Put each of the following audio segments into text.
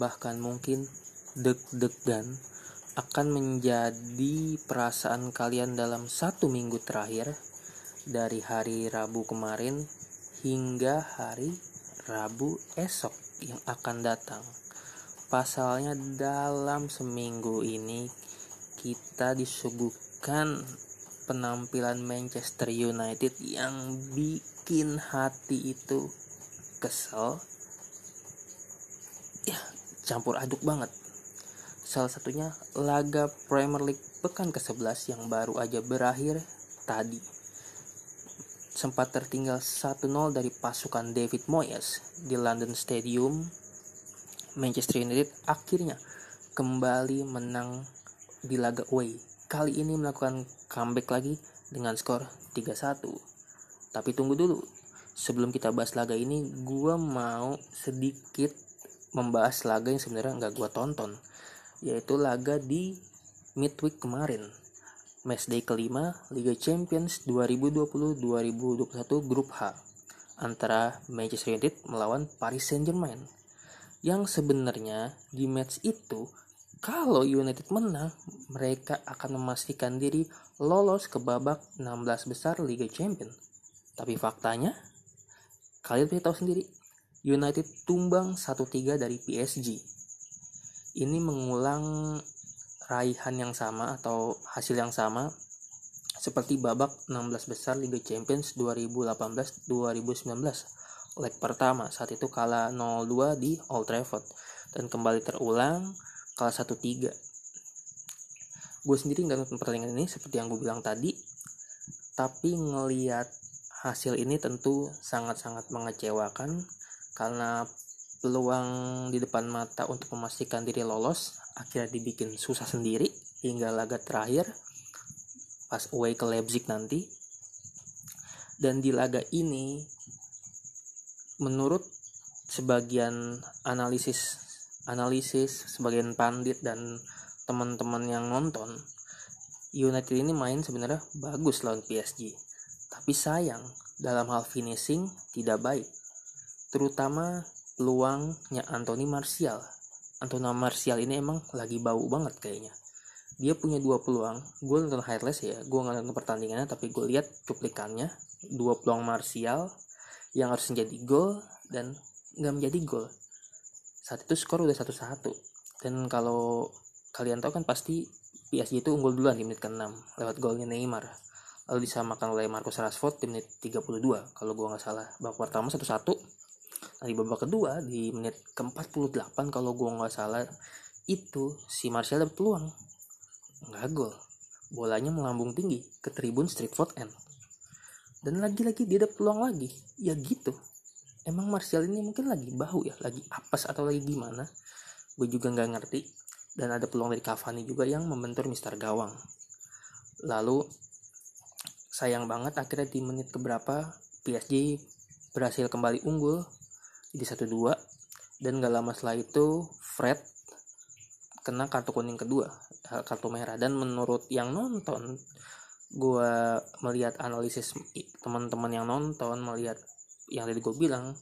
bahkan mungkin deg-degan akan menjadi perasaan kalian dalam satu minggu terakhir dari hari Rabu kemarin hingga hari Rabu esok yang akan datang. Pasalnya dalam seminggu ini kita disuguhkan penampilan Manchester United yang bikin hati itu kesel ya campur aduk banget. Salah satunya laga Premier League pekan ke-11 yang baru aja berakhir tadi. Sempat tertinggal 1-0 dari pasukan David Moyes di London Stadium. Manchester United akhirnya kembali menang di laga away. Kali ini melakukan comeback lagi dengan skor 3-1 tapi tunggu dulu. Sebelum kita bahas laga ini gue mau sedikit membahas laga yang sebenarnya nggak gue tonton yaitu laga di midweek kemarin. Matchday kelima Liga Champions 2020-2021 grup H antara Manchester United melawan Paris Saint-Germain. Yang sebenarnya di match itu kalau United menang mereka akan memastikan diri lolos ke babak 16 besar Liga Champions. Tapi faktanya kalian bisa tahu sendiri United tumbang 1-3 dari PSG. Ini mengulang raihan yang sama atau hasil yang sama seperti babak 16 besar Liga Champions 2018-2019 leg pertama saat itu kalah 0-2 di Old Trafford dan kembali terulang kalah 1-3 gue sendiri nggak nonton pertandingan ini seperti yang gue bilang tadi tapi ngeliat hasil ini tentu sangat-sangat mengecewakan karena peluang di depan mata untuk memastikan diri lolos akhirnya dibikin susah sendiri hingga laga terakhir pas away ke Leipzig nanti. Dan di laga ini menurut sebagian analisis analisis sebagian pandit dan teman-teman yang nonton United ini main sebenarnya bagus lawan PSG tapi sayang dalam hal finishing tidak baik terutama peluangnya Anthony Martial. Anthony Martial ini emang lagi bau banget kayaknya. Dia punya dua peluang. Gue nonton highlights ya, gue nggak nonton pertandingannya, tapi gue lihat cuplikannya. Dua peluang Martial yang harus menjadi gol dan nggak menjadi gol. Saat itu skor udah satu-satu. Dan kalau kalian tahu kan pasti PSG itu unggul duluan di menit ke-6 lewat golnya Neymar lalu disamakan oleh Marcus Rashford di menit 32 kalau gue nggak salah babak pertama satu-satu Nah, di babak kedua di menit ke-48 kalau gue nggak salah itu si Martial dapat peluang. Nggak gol. Bolanya melambung tinggi ke tribun Streetford End dan lagi-lagi dia dapat peluang lagi. Ya gitu. Emang Martial ini mungkin lagi bahu ya? Lagi apes atau lagi gimana? Gue juga nggak ngerti. Dan ada peluang dari Cavani juga yang membentur Mister Gawang. Lalu sayang banget akhirnya di menit keberapa PSG berhasil kembali unggul jadi satu dua. Dan gak lama setelah itu Fred kena kartu kuning kedua eh, kartu merah. Dan menurut yang nonton gue melihat analisis teman-teman yang nonton melihat yang tadi gue bilang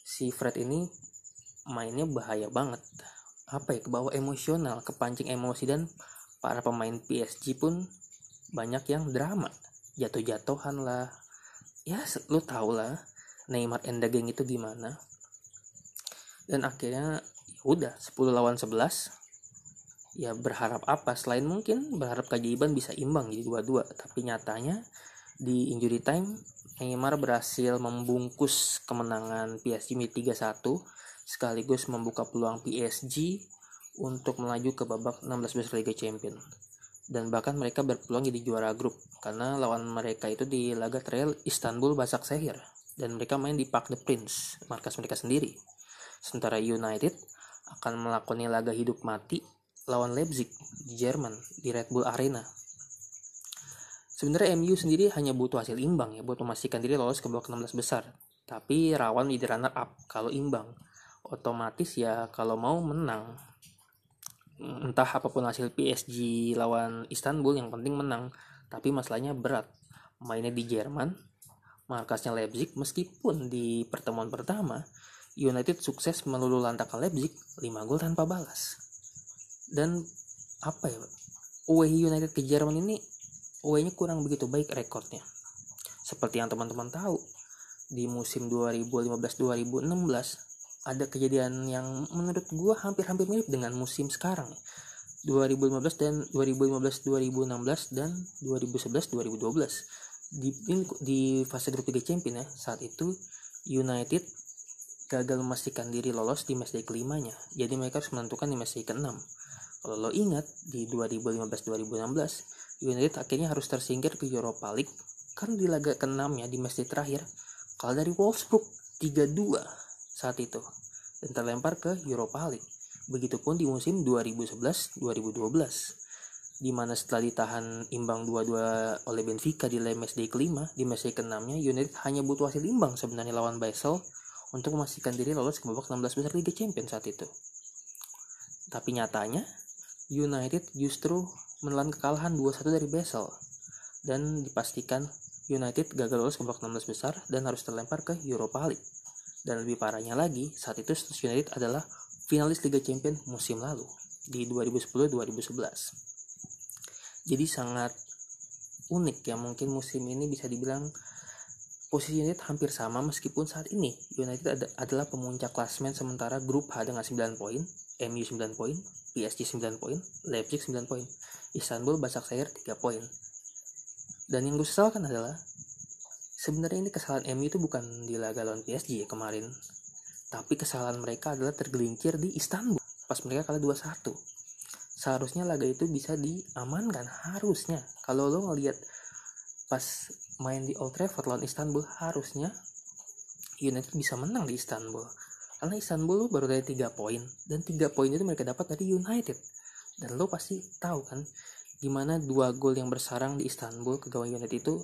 si Fred ini mainnya bahaya banget. Apa ya kebawa emosional kepancing emosi. Dan para pemain PSG pun banyak yang drama. Jatuh-jatuhan lah. Ya lu tau lah Neymar and the gang itu gimana? Dan akhirnya ya udah 10 lawan 11 ya berharap apa? Selain mungkin berharap keajaiban bisa imbang jadi dua-dua. Tapi nyatanya di injury time Neymar berhasil membungkus kemenangan PSG 3-1 sekaligus membuka peluang PSG untuk melaju ke babak 16 besar Liga Champions dan bahkan mereka berpeluang jadi juara grup karena lawan mereka itu di laga trail Istanbul Basaksehir dan mereka main di Park the Prince, markas mereka sendiri. Sementara United akan melakoni laga hidup mati lawan Leipzig di Jerman di Red Bull Arena. Sebenarnya MU sendiri hanya butuh hasil imbang ya buat memastikan diri lolos ke babak 16 besar. Tapi rawan menjadi runner up kalau imbang. Otomatis ya kalau mau menang. Entah apa pun hasil PSG lawan Istanbul yang penting menang. Tapi masalahnya berat. Mainnya di Jerman, markasnya Leipzig meskipun di pertemuan pertama United sukses meluluhlantakkan Leipzig 5 gol tanpa balas. Dan apa ya? Away United ke Jerman ini away-nya kurang begitu baik rekornya. Seperti yang teman-teman tahu, di musim 2015-2016 ada kejadian yang menurut gue hampir-hampir mirip dengan musim sekarang 2015 dan 2015-2016 dan 2011-2012 di di fase grup Liga Champions ya. Saat itu United gagal memastikan diri lolos di matchday kelimanya. Jadi mereka harus menentukan di matchday keenam. Kalau lo ingat di 2015-2016 United akhirnya harus tersingkir ke Europa League kan di laga keenamnya di matchday terakhir. Kalau dari Wolfsburg 3-2 saat itu dan terlempar ke Europa League. Begitupun di musim 2011-2012 di mana setelah ditahan imbang 2-2 oleh Benfica di matchday kelima, di matchday keenamnya United hanya butuh hasil imbang sebenarnya lawan Basel untuk memastikan diri lolos ke babak 16 besar Liga Champions saat itu. Tapi nyatanya United justru menelan kekalahan 2-1 dari Basel dan dipastikan United gagal lolos ke babak 16 besar dan harus terlempar ke Europa League. Dan lebih parahnya lagi, saat itu United adalah finalis Liga Champions musim lalu di 2010-2011. Jadi sangat unik ya mungkin musim ini bisa dibilang posisi United hampir sama meskipun saat ini United ad adalah pemuncak klasmen sementara grup H dengan 9 poin, MU 9 poin, PSG 9 poin, Leipzig 9 poin, Istanbul Başakşehir 3 poin. Dan yang gue sesalkan adalah sebenarnya ini kesalahan MU itu bukan di laga lawan PSG ya kemarin. Tapi kesalahan mereka adalah tergelincir di Istanbul pas mereka kalah 2-1. Seharusnya laga itu bisa diamankan harusnya. Kalau lo ngelihat pas main di Old Trafford lawan Istanbul harusnya United bisa menang di Istanbul. Karena Istanbul baru dari 3 poin dan 3 poin itu mereka dapat dari United. Dan lo pasti tahu kan gimana dua gol yang bersarang di Istanbul ke gawang United itu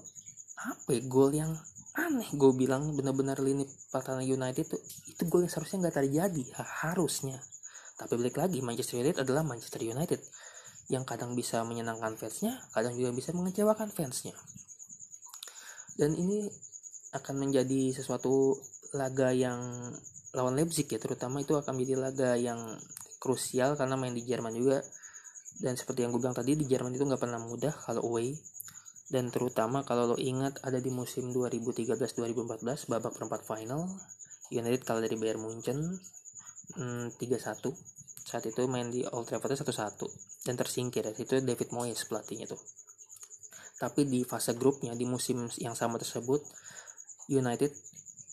apa ya, gol yang aneh gue bilang benar-benar lini pertahanan United itu itu gol yang seharusnya nggak terjadi harusnya tapi balik lagi Manchester United adalah Manchester United. Yang kadang bisa menyenangkan fansnya kadang juga bisa mengecewakan fansnya. Dan ini akan menjadi sesuatu laga yang lawan Leipzig ya terutama itu akan menjadi laga yang krusial karena main di Jerman juga. Dan seperti yang gue bilang tadi di Jerman itu nggak pernah mudah kalau away. Dan terutama kalau lo ingat ada di musim 2013-2014 babak perempat final United kalah dari Bayern Munchen hmm, 3-1 saat itu main di Old Trafford 1-1 dan tersingkir ya. itu David Moyes pelatihnya tuh tapi di fase grupnya di musim yang sama tersebut United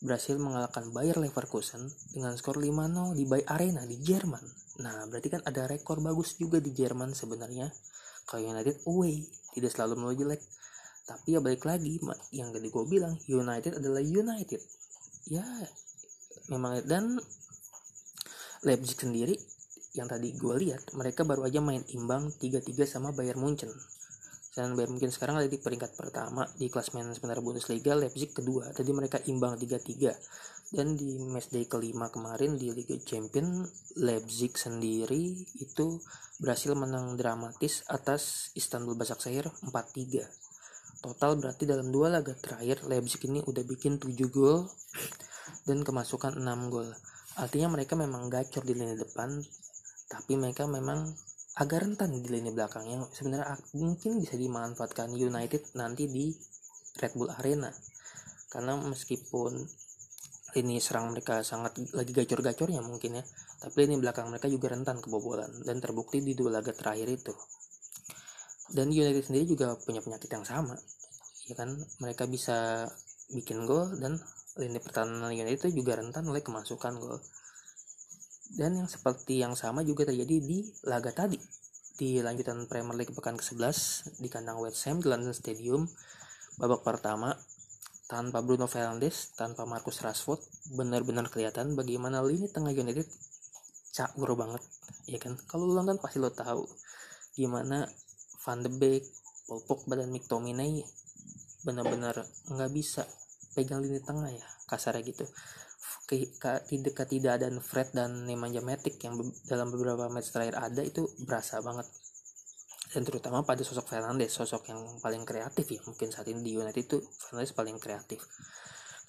berhasil mengalahkan Bayer Leverkusen dengan skor 5-0 di Bay Arena di Jerman. Nah, berarti kan ada rekor bagus juga di Jerman sebenarnya. Kalau United away, tidak selalu melulu jelek. Tapi ya balik lagi, yang tadi gue bilang, United adalah United. Ya, memang dan Leipzig sendiri yang tadi gue lihat mereka baru aja main imbang 3-3 sama Bayern Munchen. Dan Bayern mungkin sekarang ada di peringkat pertama di klasmen sementara Bundesliga Leipzig kedua. Tadi mereka imbang 3-3 dan di matchday kelima kemarin di Liga Champion Leipzig sendiri itu berhasil menang dramatis atas Istanbul Başakşehir 4-3 total berarti dalam dua laga terakhir Leipzig ini udah bikin 7 gol dan kemasukan 6 gol artinya mereka memang gacor di lini depan tapi mereka memang agak rentan di lini belakang yang sebenarnya mungkin bisa dimanfaatkan United nanti di Red Bull Arena. Karena meskipun lini serang mereka sangat lagi gacor-gacornya mungkin ya tapi lini belakang mereka juga rentan kebobolan dan terbukti di dua laga terakhir itu. Dan United sendiri juga punya penyakit yang sama ya kan? Mereka bisa bikin gol dan lini pertahanan United itu juga rentan oleh kemasukan gol. Dan yang seperti yang sama juga terjadi di laga tadi. Di lanjutan Premier League pekan ke-11 di kandang West Ham di London Stadium babak pertama tanpa Bruno Fernandes, tanpa Marcus Rashford benar-benar kelihatan bagaimana lini tengah United caur banget ya kan? Kalau lo nonton pasti lo tahu gimana Van de Beek, Paul Pogba dan McTominay benar-benar nggak bisa pegang lini tengah ya kasarnya gitu. Tidak ketidakadaan Fred dan Nemanja Matic yang dalam beberapa match terakhir ada itu berasa banget. Dan terutama pada sosok Fernandes sosok yang paling kreatif ya. Mungkin saat ini di United itu Fernandes paling kreatif.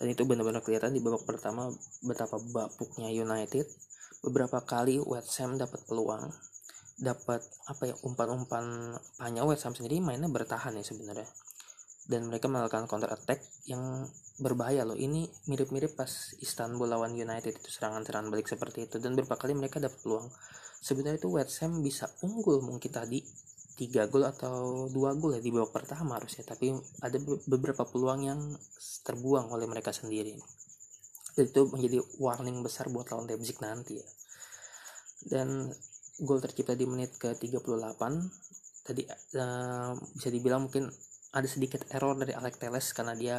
Dan itu benar-benar kelihatan di babak pertama betapa bapuknya United. Beberapa kali West Ham dapat peluang dapat apa ya umpan-umpan hanya West Ham sendiri mainnya bertahan ya sebenarnya dan mereka melakukan counter attack yang berbahaya loh. Ini mirip-mirip pas Istanbul lawan United itu serangan-serangan balik seperti itu. Dan beberapa kali mereka dapat peluang. Sebenarnya itu West Ham bisa unggul mungkin tadi tiga gol atau dua gol ya di babak pertama harusnya. Tapi ada beberapa peluang yang terbuang oleh mereka sendiri. Itu menjadi warning besar buat lawan Leipzig nanti ya. Dan gol tercipta di menit ke 38 tadi uh, bisa dibilang mungkin ada sedikit error dari Alex Teles karena dia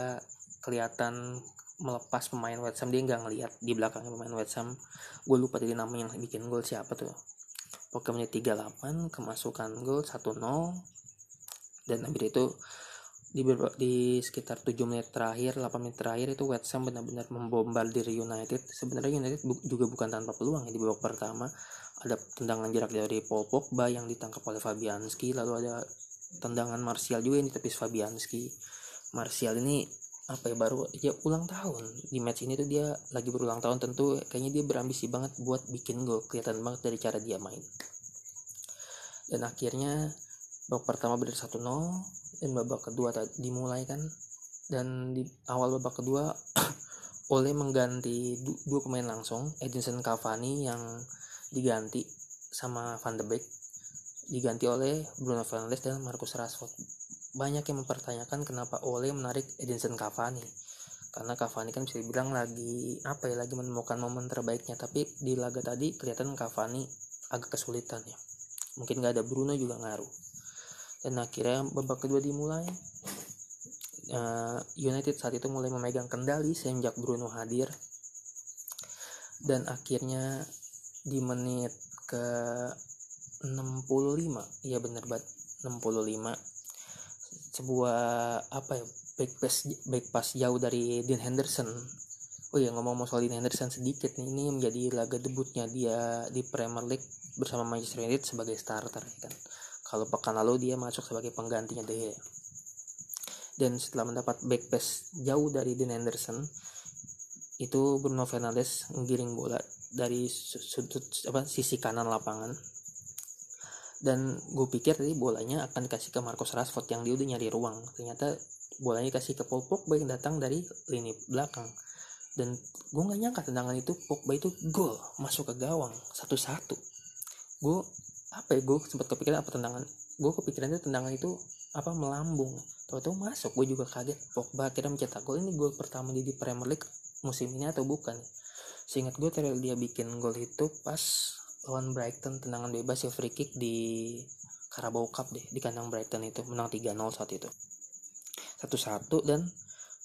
kelihatan melepas pemain West Ham. Dia nggak ngelihat di belakangnya pemain West Ham. Gue lupa tadi namanya yang bikin gol siapa tuh. Pokoknya menit 38 kemasukan gol 1-0 dan habis itu di, di sekitar 7 menit terakhir 8 menit terakhir itu West Ham benar-benar membombardir United. Sebenarnya United bu juga bukan tanpa peluang ya di babak pertama. Ada tendangan jarak dari Paul Pogba yang ditangkap oleh Fabianski lalu ada tendangan Martial juga yang ditepis Fabianski. Martial ini apa ya baru ya ulang tahun. Di match ini tuh dia lagi berulang tahun tentu kayaknya dia berambisi banget buat bikin gol. Kelihatan banget dari cara dia main. Dan akhirnya babak pertama berakhir 1-0 dan babak kedua dimulai kan. Dan di awal babak kedua oleh mengganti dua pemain langsung Edinson Cavani yang diganti sama Van de Beek diganti oleh Bruno Fernandes dan Marcus Rashford. Banyak yang mempertanyakan kenapa Ole menarik Edinson Cavani. Karena Cavani kan bisa dibilang lagi apa ya lagi menemukan momen terbaiknya tapi di laga tadi kelihatan Cavani agak kesulitan ya. Mungkin nggak ada Bruno juga ngaruh. Dan akhirnya babak kedua dimulai. Uh, United saat itu mulai memegang kendali sejak Bruno hadir dan akhirnya di menit ke 65 iya bener banget. 65 sebuah apa ya back pass back pass jauh dari Dean Henderson. Oh ya ngomong-ngomong soal Dean Henderson sedikit nih ini menjadi laga debutnya dia di Premier League bersama Manchester United sebagai starter ya kan? Kalau pekan lalu dia masuk sebagai penggantinya De Gea. Dan setelah mendapat back pass jauh dari Dean Henderson itu Bruno Fernandes menggiring bola dari sudut apa sisi kanan lapangan dan gue pikir tadi bolanya akan dikasih ke Marcus Rashford yang dia udah nyari ruang. Ternyata bolanya dikasih ke Paul Pogba yang datang dari lini belakang. Dan gue nggak nyangka tendangan itu Pogba itu gol masuk ke gawang satu-satu. Gue apa ya gue sempat kepikiran apa tendangan gue kepikiran itu tendangan itu apa melambung. Tahu-tahu masuk gue juga kaget. Pogba akhirnya mencetak gol. Ini gol pertama di, di Premier League musim ini atau bukan? Seingat gue terakhir dia bikin gol itu pas lawan Brighton tendangan bebas ya free kick di Carabao Cup deh di kandang Brighton itu menang 3-0 saat itu. Satu-satu dan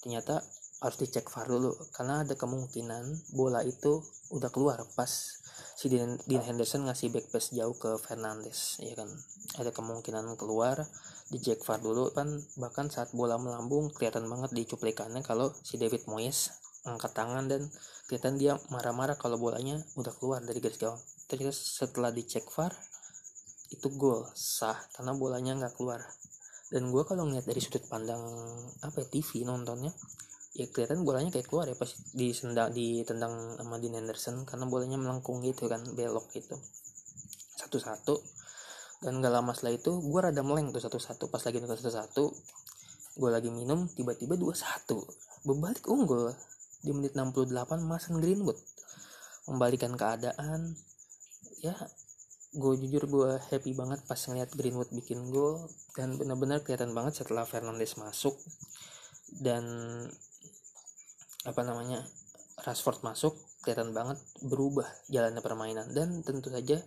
ternyata harus dicek VAR dulu karena ada kemungkinan bola itu udah keluar pas si Dean, Dean Henderson ngasih back pass jauh ke Fernandes ya kan? Ada kemungkinan keluar dicek VAR dulu kan bahkan saat bola melambung kelihatan banget di cuplikannya kalau si David Moyes angkat tangan dan kelihatan dia marah-marah kalau bolanya udah keluar dari garis gawang ternyata setelah dicek VAR itu gol. Sah karena bolanya nggak keluar. Dan gue kalau ngeliat dari sudut pandang apa ya, TV nontonnya ya kelihatan bolanya kayak keluar ya pas di sendang ditendang sama Dean Henderson karena bolanya melengkung gitu kan belok gitu. Satu-satu. Dan gak lama setelah itu gue rada meleng tuh satu-satu. Pas lagi nonton satu-satu gue lagi minum tiba-tiba dua satu berbalik unggul. Di menit 68 Mason Greenwood membalikan keadaan ya gue jujur gue happy banget pas ngeliat Greenwood bikin gol dan benar-benar kelihatan banget setelah Fernandes masuk dan apa namanya Rashford masuk kelihatan banget berubah jalannya permainan dan tentu saja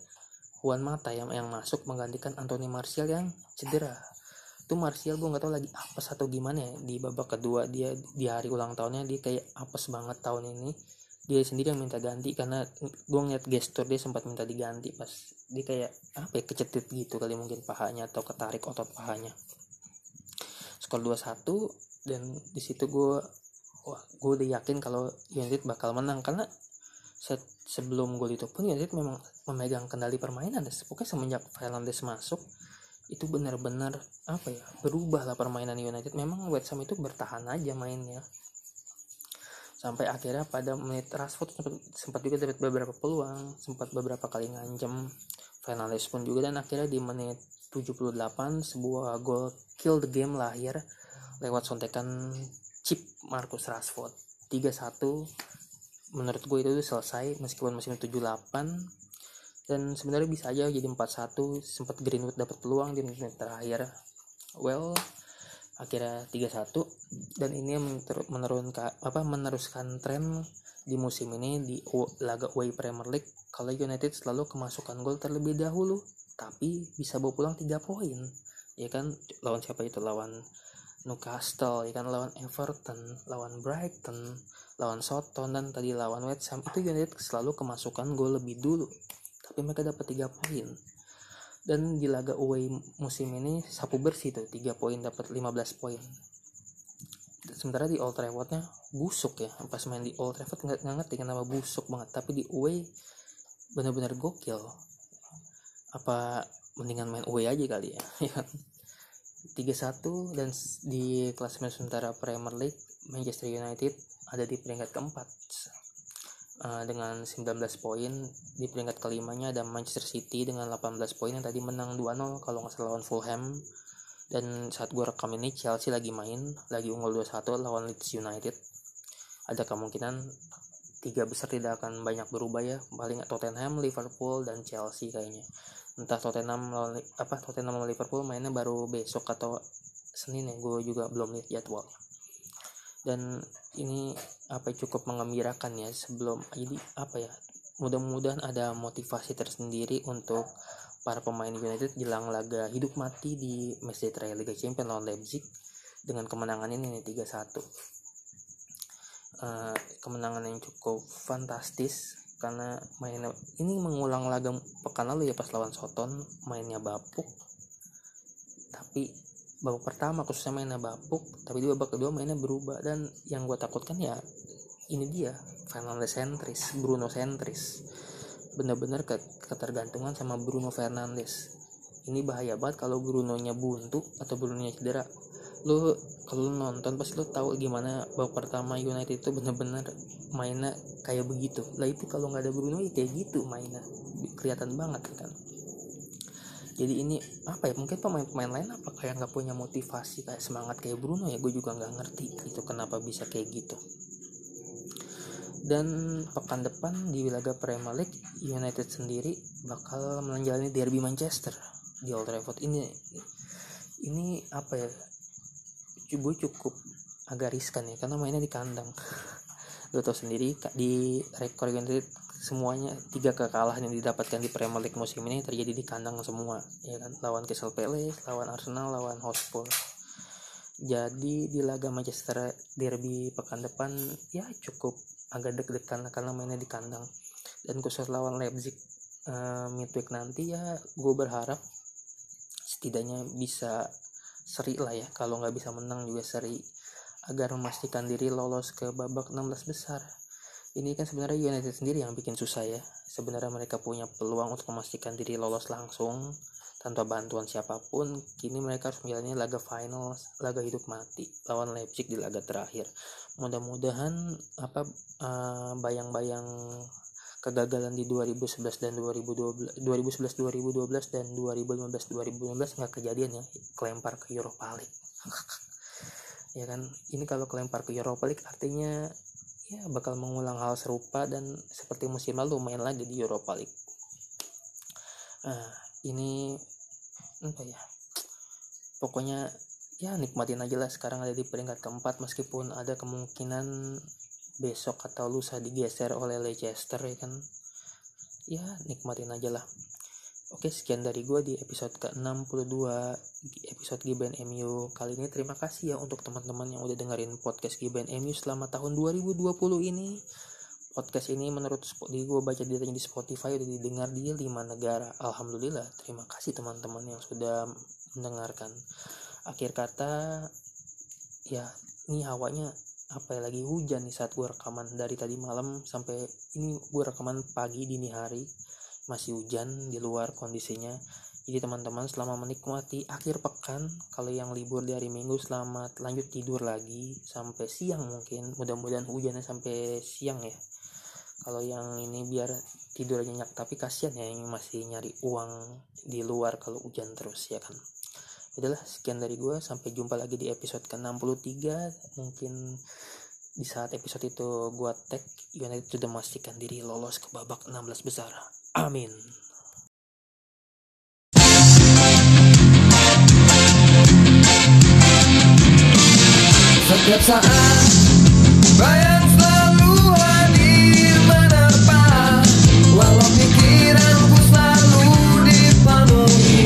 Juan Mata yang yang masuk menggantikan Anthony Martial yang cedera. Itu Martial gue nggak tahu lagi apes atau gimana ya di babak kedua dia di hari ulang tahunnya dia kayak apes banget tahun ini dia sendiri yang minta ganti karena gue ngeliat gestur dia sempat minta diganti pas dia kayak apa ya kecetit gitu kali mungkin pahanya atau ketarik otot pahanya. Skor 2-1 dan di situ gue wah gue udah yakin kalau United bakal menang karena set, sebelum gol itu pun United memang memegang kendali permainan dan pokoknya semenjak Fernandes masuk itu benar-benar apa ya berubah lah permainan United. Memang West Ham itu bertahan aja mainnya sampai akhirnya pada menit Rashford sempat, juga dapat beberapa peluang sempat beberapa kali ngancem. Fernandes pun juga dan akhirnya di menit 78 sebuah gol kill the game lahir lewat sontekan chip Marcus Rashford. 3-1 menurut gue itu selesai meskipun masih 78 dan sebenarnya bisa aja jadi 4-1 sempat Greenwood dapat peluang di menit terakhir. Well akhirnya 3-1 dan ini menurunkan apa meneruskan tren di musim ini di laga away Premier League. Kalau United selalu kemasukan gol terlebih dahulu tapi bisa bawa pulang 3 poin. Ya kan lawan siapa itu? Lawan Newcastle ya kan? Lawan Everton lawan Brighton lawan Soton dan tadi lawan West Ham. Itu United selalu kemasukan gol lebih dulu tapi mereka dapat 3 poin dan di laga away musim ini sapu bersih tuh 3 poin dapat 15 poin. Sementara di Old Traffordnya busuk ya. Pas main di Old Trafford nggak ngerti kenapa busuk banget. Tapi di away benar-benar gokil. Apa mendingan main away aja kali ya 3-1 ya dan di klasemen sementara Premier League Manchester United ada di peringkat keempat uh, dengan 19 poin di peringkat kelimanya ada Manchester City dengan 18 poin yang tadi menang 2-0 kalau nggak salah lawan Fulham. Dan saat gue rekam ini Chelsea lagi main lagi unggul 2-1 lawan Leeds United. Ada kemungkinan tiga besar tidak akan banyak berubah ya. Paling Tottenham, Liverpool dan Chelsea kayaknya. Entah Tottenham lawan apa Tottenham lawan Liverpool mainnya baru besok atau Senin ya gue juga belum lihat jadwalnya dan ini apa cukup mengembirakan ya sebelum jadi apa ya mudah-mudahan ada motivasi tersendiri untuk para pemain United jelang laga hidup mati di match day Liga Champions lawan Leipzig dengan kemenangan ini nih 3-1 uh, kemenangan yang cukup fantastis karena mainnya ini mengulang laga pekan lalu ya pas lawan Soton mainnya bapuk. Tapi babak pertama khususnya mainnya bapuk tapi di babak kedua mainnya berubah. Dan yang gue takutkan ya ini dia Fernandes sentris Bruno sentris bener-bener ketergantungan sama Bruno Fernandes. Ini bahaya banget kalau Bruno nya buntu atau Bruno nya cedera. Lu kalau lu nonton pasti lu tahu gimana babak pertama United itu bener-bener mainnya kayak begitu. Lah itu kalau nggak ada Bruno ya kayak gitu mainnya. Kelihatan banget kan jadi ini apa ya mungkin pemain-pemain lain apa kayak nggak punya motivasi kayak semangat kayak Bruno ya? Gue juga nggak ngerti itu kenapa bisa kayak gitu. Dan pekan depan di laga Premier League United sendiri bakal menjalani derby Manchester di Old Trafford. Ini ini apa ya gue cukup agak riskan ya karena mainnya di kandang. Lo tau sendiri di rekor United semuanya tiga kekalahan yang didapatkan di Premier League musim ini terjadi di kandang semua ya kan? Lawan Crystal Palace lawan Arsenal lawan Hotspur. Jadi di laga Manchester Derby pekan depan ya cukup agak deg-degan karena mainnya di kandang. Dan khusus lawan Leipzig uh, midweek nanti ya gue berharap setidaknya bisa seri lah ya. Kalau nggak bisa menang juga seri agar memastikan diri lolos ke babak 16 besar ini kan sebenarnya United sendiri yang bikin susah ya. Sebenarnya mereka punya peluang untuk memastikan diri lolos langsung tanpa bantuan siapa pun. Kini mereka harus menjalani laga final laga hidup mati lawan Leipzig di laga terakhir. Mudah-mudahan apa uh, bayang-bayang kegagalan di 2011 dan 2012 2011 2012 dan 2015 2015 nggak kejadian ya kelempar ke Europa League. Ya kan? Ini kalau kelempar ke Europa League artinya ya bakal mengulang hal serupa dan seperti musim lalu main lagi di Europa League. Nah, ini apa ya? Pokoknya ya nikmatin aja lah sekarang ada di peringkat keempat meskipun ada kemungkinan besok atau lusa digeser oleh Leicester ya kan. Ya nikmatin aja lah. Oke sekian dari gue di episode ke-62 episode Giben MU kali ini terima kasih ya untuk teman-teman yang udah dengerin podcast Giben MU selama tahun 2020 ini. Podcast ini menurut di gue baca datanya di Spotify udah didengar di 5 negara. Alhamdulillah terima kasih teman-teman yang sudah mendengarkan. Akhir kata ya ini hawanya apa ya lagi hujan nih saat gue rekaman dari tadi malam sampai ini gue rekaman pagi dini hari masih hujan di luar kondisinya. Jadi teman-teman selama menikmati akhir pekan kalau yang libur di hari minggu selamat lanjut tidur lagi sampai siang mungkin. Mudah-mudahan hujannya sampai siang ya. Kalau yang ini biar tidur nyenyak tapi kasihan ya yang masih nyari uang di luar kalau hujan terus ya kan? Itulah sekian dari gue sampai jumpa lagi di episode ke-63. Mungkin di saat episode itu gue tag United sudah memastikan diri lolos ke babak 16 besar amin. Setiap saat bayang selalu hadir menerpa. Walau pikiranku selalu dipenuhi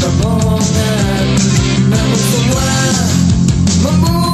kebohongan. Namun semua membuatku